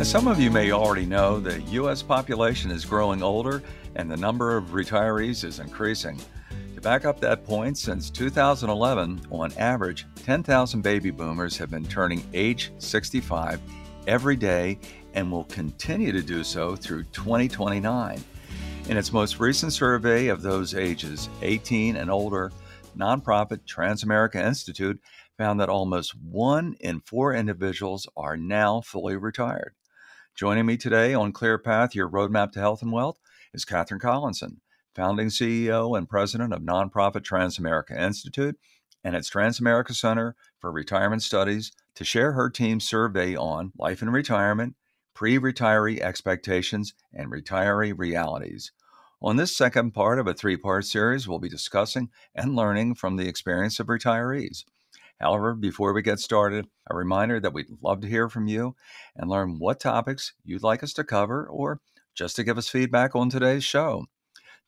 As some of you may already know, the U.S. population is growing older and the number of retirees is increasing. To back up that point, since 2011, on average, 10,000 baby boomers have been turning age 65 every day and will continue to do so through 2029. In its most recent survey of those ages, 18 and older, nonprofit Transamerica Institute found that almost one in four individuals are now fully retired. Joining me today on Clear Path, your roadmap to health and wealth, is Catherine Collinson, founding CEO and president of nonprofit Transamerica Institute and its Transamerica Center for Retirement Studies, to share her team's survey on life and retirement, pre retiree expectations, and retiree realities. On this second part of a three part series, we'll be discussing and learning from the experience of retirees. However, before we get started, a reminder that we'd love to hear from you and learn what topics you'd like us to cover or just to give us feedback on today's show.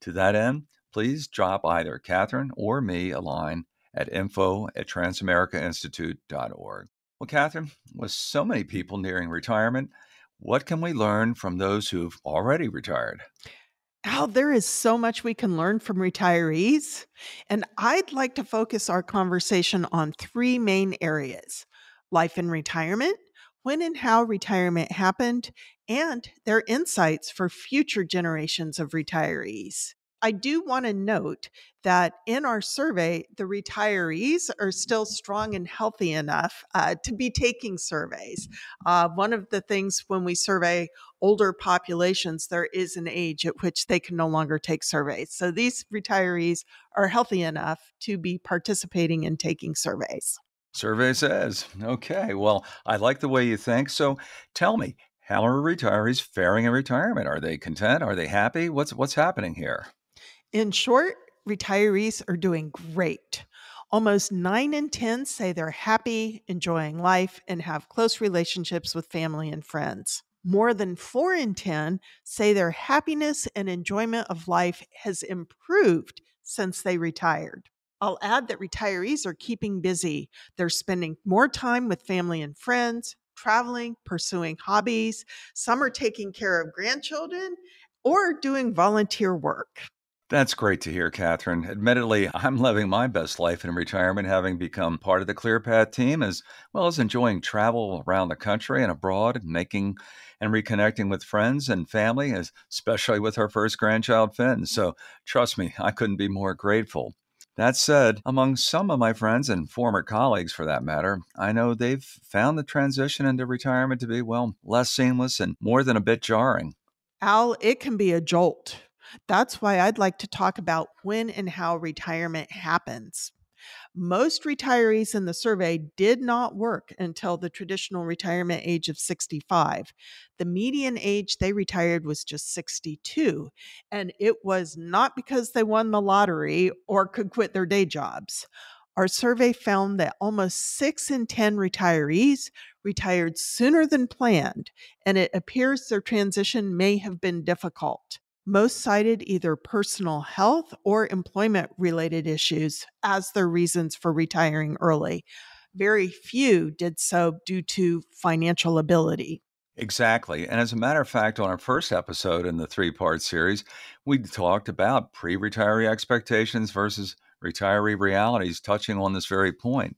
To that end, please drop either Catherine or me a line at info at transamericainstitute.org. Well, Catherine, with so many people nearing retirement, what can we learn from those who've already retired? Al, there is so much we can learn from retirees. And I'd like to focus our conversation on three main areas life in retirement, when and how retirement happened, and their insights for future generations of retirees. I do want to note that in our survey, the retirees are still strong and healthy enough uh, to be taking surveys. Uh, one of the things when we survey older populations, there is an age at which they can no longer take surveys. So these retirees are healthy enough to be participating in taking surveys. Survey says, okay, well, I like the way you think. So tell me, how are retirees faring in retirement? Are they content? Are they happy? What's what's happening here? In short, retirees are doing great. Almost nine in 10 say they're happy, enjoying life, and have close relationships with family and friends. More than four in 10 say their happiness and enjoyment of life has improved since they retired. I'll add that retirees are keeping busy. They're spending more time with family and friends, traveling, pursuing hobbies. Some are taking care of grandchildren or doing volunteer work. That's great to hear, Catherine. Admittedly, I'm living my best life in retirement, having become part of the ClearPath team, as well as enjoying travel around the country and abroad, making and reconnecting with friends and family, especially with our first grandchild, Finn. So, trust me, I couldn't be more grateful. That said, among some of my friends and former colleagues for that matter, I know they've found the transition into retirement to be, well, less seamless and more than a bit jarring. Al, it can be a jolt that's why I'd like to talk about when and how retirement happens. Most retirees in the survey did not work until the traditional retirement age of 65. The median age they retired was just 62, and it was not because they won the lottery or could quit their day jobs. Our survey found that almost 6 in 10 retirees retired sooner than planned, and it appears their transition may have been difficult. Most cited either personal health or employment related issues as their reasons for retiring early. Very few did so due to financial ability. Exactly. And as a matter of fact, on our first episode in the three part series, we talked about pre retiree expectations versus retiree realities, touching on this very point.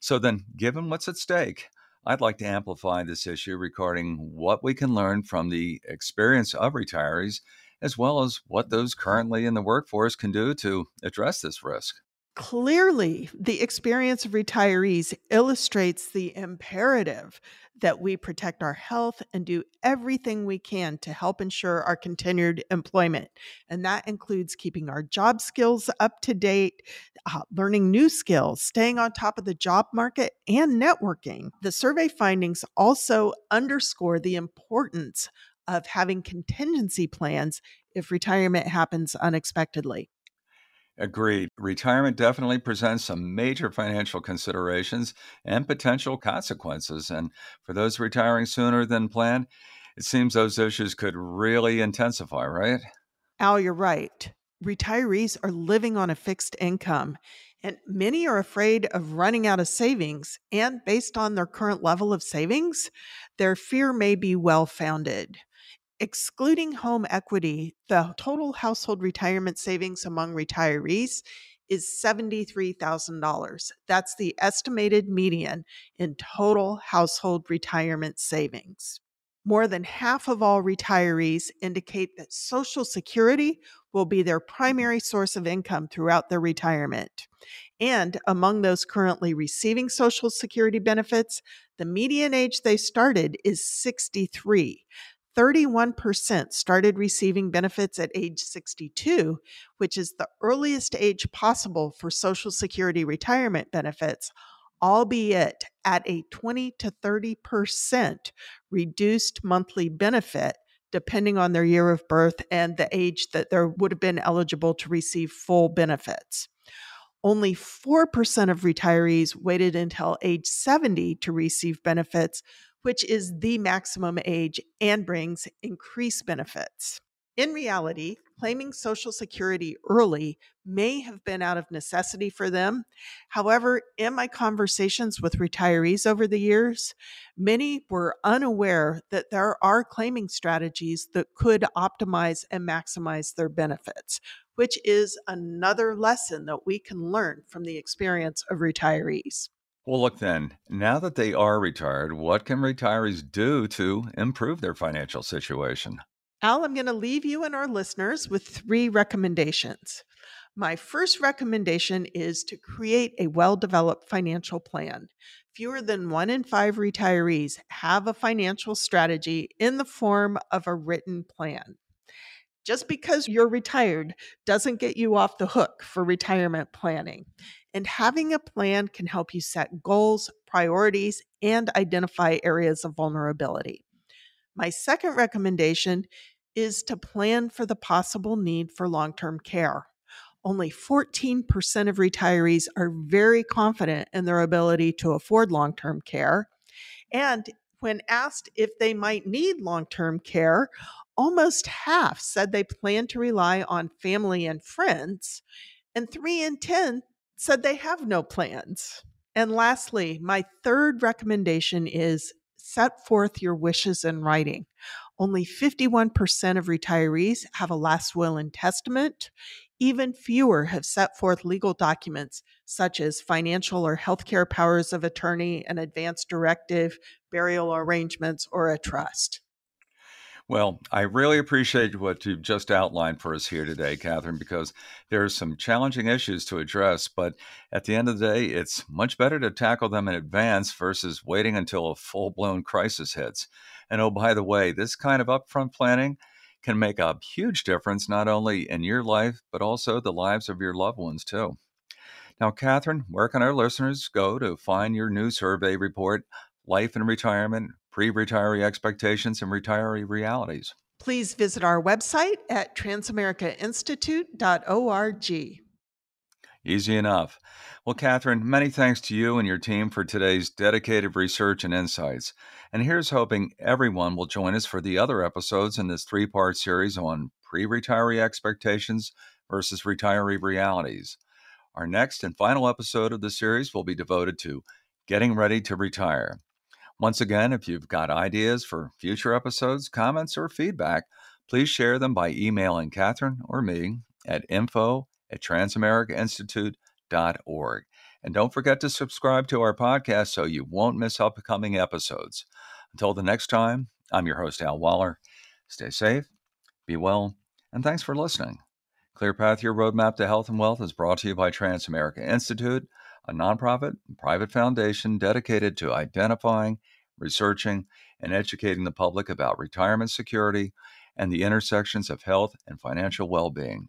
So, then, given what's at stake, I'd like to amplify this issue regarding what we can learn from the experience of retirees as well as what those currently in the workforce can do to address this risk. Clearly, the experience of retirees illustrates the imperative that we protect our health and do everything we can to help ensure our continued employment. And that includes keeping our job skills up to date, uh, learning new skills, staying on top of the job market, and networking. The survey findings also underscore the importance of having contingency plans if retirement happens unexpectedly. Agreed. Retirement definitely presents some major financial considerations and potential consequences. And for those retiring sooner than planned, it seems those issues could really intensify, right? Al, you're right. Retirees are living on a fixed income. And many are afraid of running out of savings. And based on their current level of savings, their fear may be well founded. Excluding home equity, the total household retirement savings among retirees is $73,000. That's the estimated median in total household retirement savings. More than half of all retirees indicate that Social Security will be their primary source of income throughout their retirement. And among those currently receiving Social Security benefits, the median age they started is 63. 31% started receiving benefits at age 62, which is the earliest age possible for Social Security retirement benefits, albeit at a 20 to 30% reduced monthly benefit, depending on their year of birth and the age that they would have been eligible to receive full benefits. Only 4% of retirees waited until age 70 to receive benefits, which is the maximum age and brings increased benefits. In reality, claiming Social Security early may have been out of necessity for them. However, in my conversations with retirees over the years, many were unaware that there are claiming strategies that could optimize and maximize their benefits, which is another lesson that we can learn from the experience of retirees. Well, look then, now that they are retired, what can retirees do to improve their financial situation? Al, I'm going to leave you and our listeners with three recommendations. My first recommendation is to create a well developed financial plan. Fewer than one in five retirees have a financial strategy in the form of a written plan. Just because you're retired doesn't get you off the hook for retirement planning. And having a plan can help you set goals, priorities, and identify areas of vulnerability. My second recommendation is to plan for the possible need for long term care. Only 14% of retirees are very confident in their ability to afford long term care. And when asked if they might need long term care, almost half said they plan to rely on family and friends. And three in 10 said they have no plans. And lastly, my third recommendation is set forth your wishes in writing. Only 51% of retirees have a last will and testament. Even fewer have set forth legal documents such as financial or healthcare powers of attorney, an advance directive, burial arrangements, or a trust. Well, I really appreciate what you've just outlined for us here today, Catherine, because there are some challenging issues to address. But at the end of the day, it's much better to tackle them in advance versus waiting until a full blown crisis hits. And oh, by the way, this kind of upfront planning can make a huge difference not only in your life, but also the lives of your loved ones, too. Now, Catherine, where can our listeners go to find your new survey report, Life and Retirement pre retiree expectations and retiree realities. Please visit our website at transamericainstitute.org. Easy enough. Well, Catherine, many thanks to you and your team for today's dedicated research and insights. And here's hoping everyone will join us for the other episodes in this three part series on pre retiree expectations versus retiree realities. Our next and final episode of the series will be devoted to getting ready to retire. Once again, if you've got ideas for future episodes, comments, or feedback, please share them by emailing Catherine or me at info at transamericainstitute.org. And don't forget to subscribe to our podcast so you won't miss upcoming episodes. Until the next time, I'm your host, Al Waller. Stay safe, be well, and thanks for listening. Clear Path Your Roadmap to Health and Wealth is brought to you by Transamerica Institute a nonprofit private foundation dedicated to identifying, researching, and educating the public about retirement security and the intersections of health and financial well being.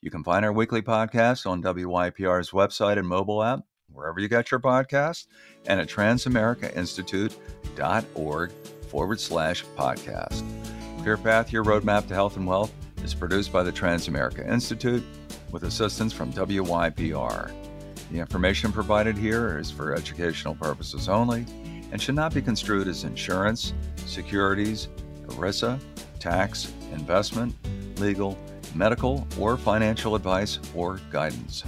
You can find our weekly podcast on WYPR's website and mobile app, wherever you get your podcasts, and at transamericainstitute.org forward slash podcast. Clear Path, Your Roadmap to Health and Wealth is produced by the Transamerica Institute with assistance from WYPR. The information provided here is for educational purposes only and should not be construed as insurance, securities, ERISA, tax, investment, legal, medical, or financial advice or guidance.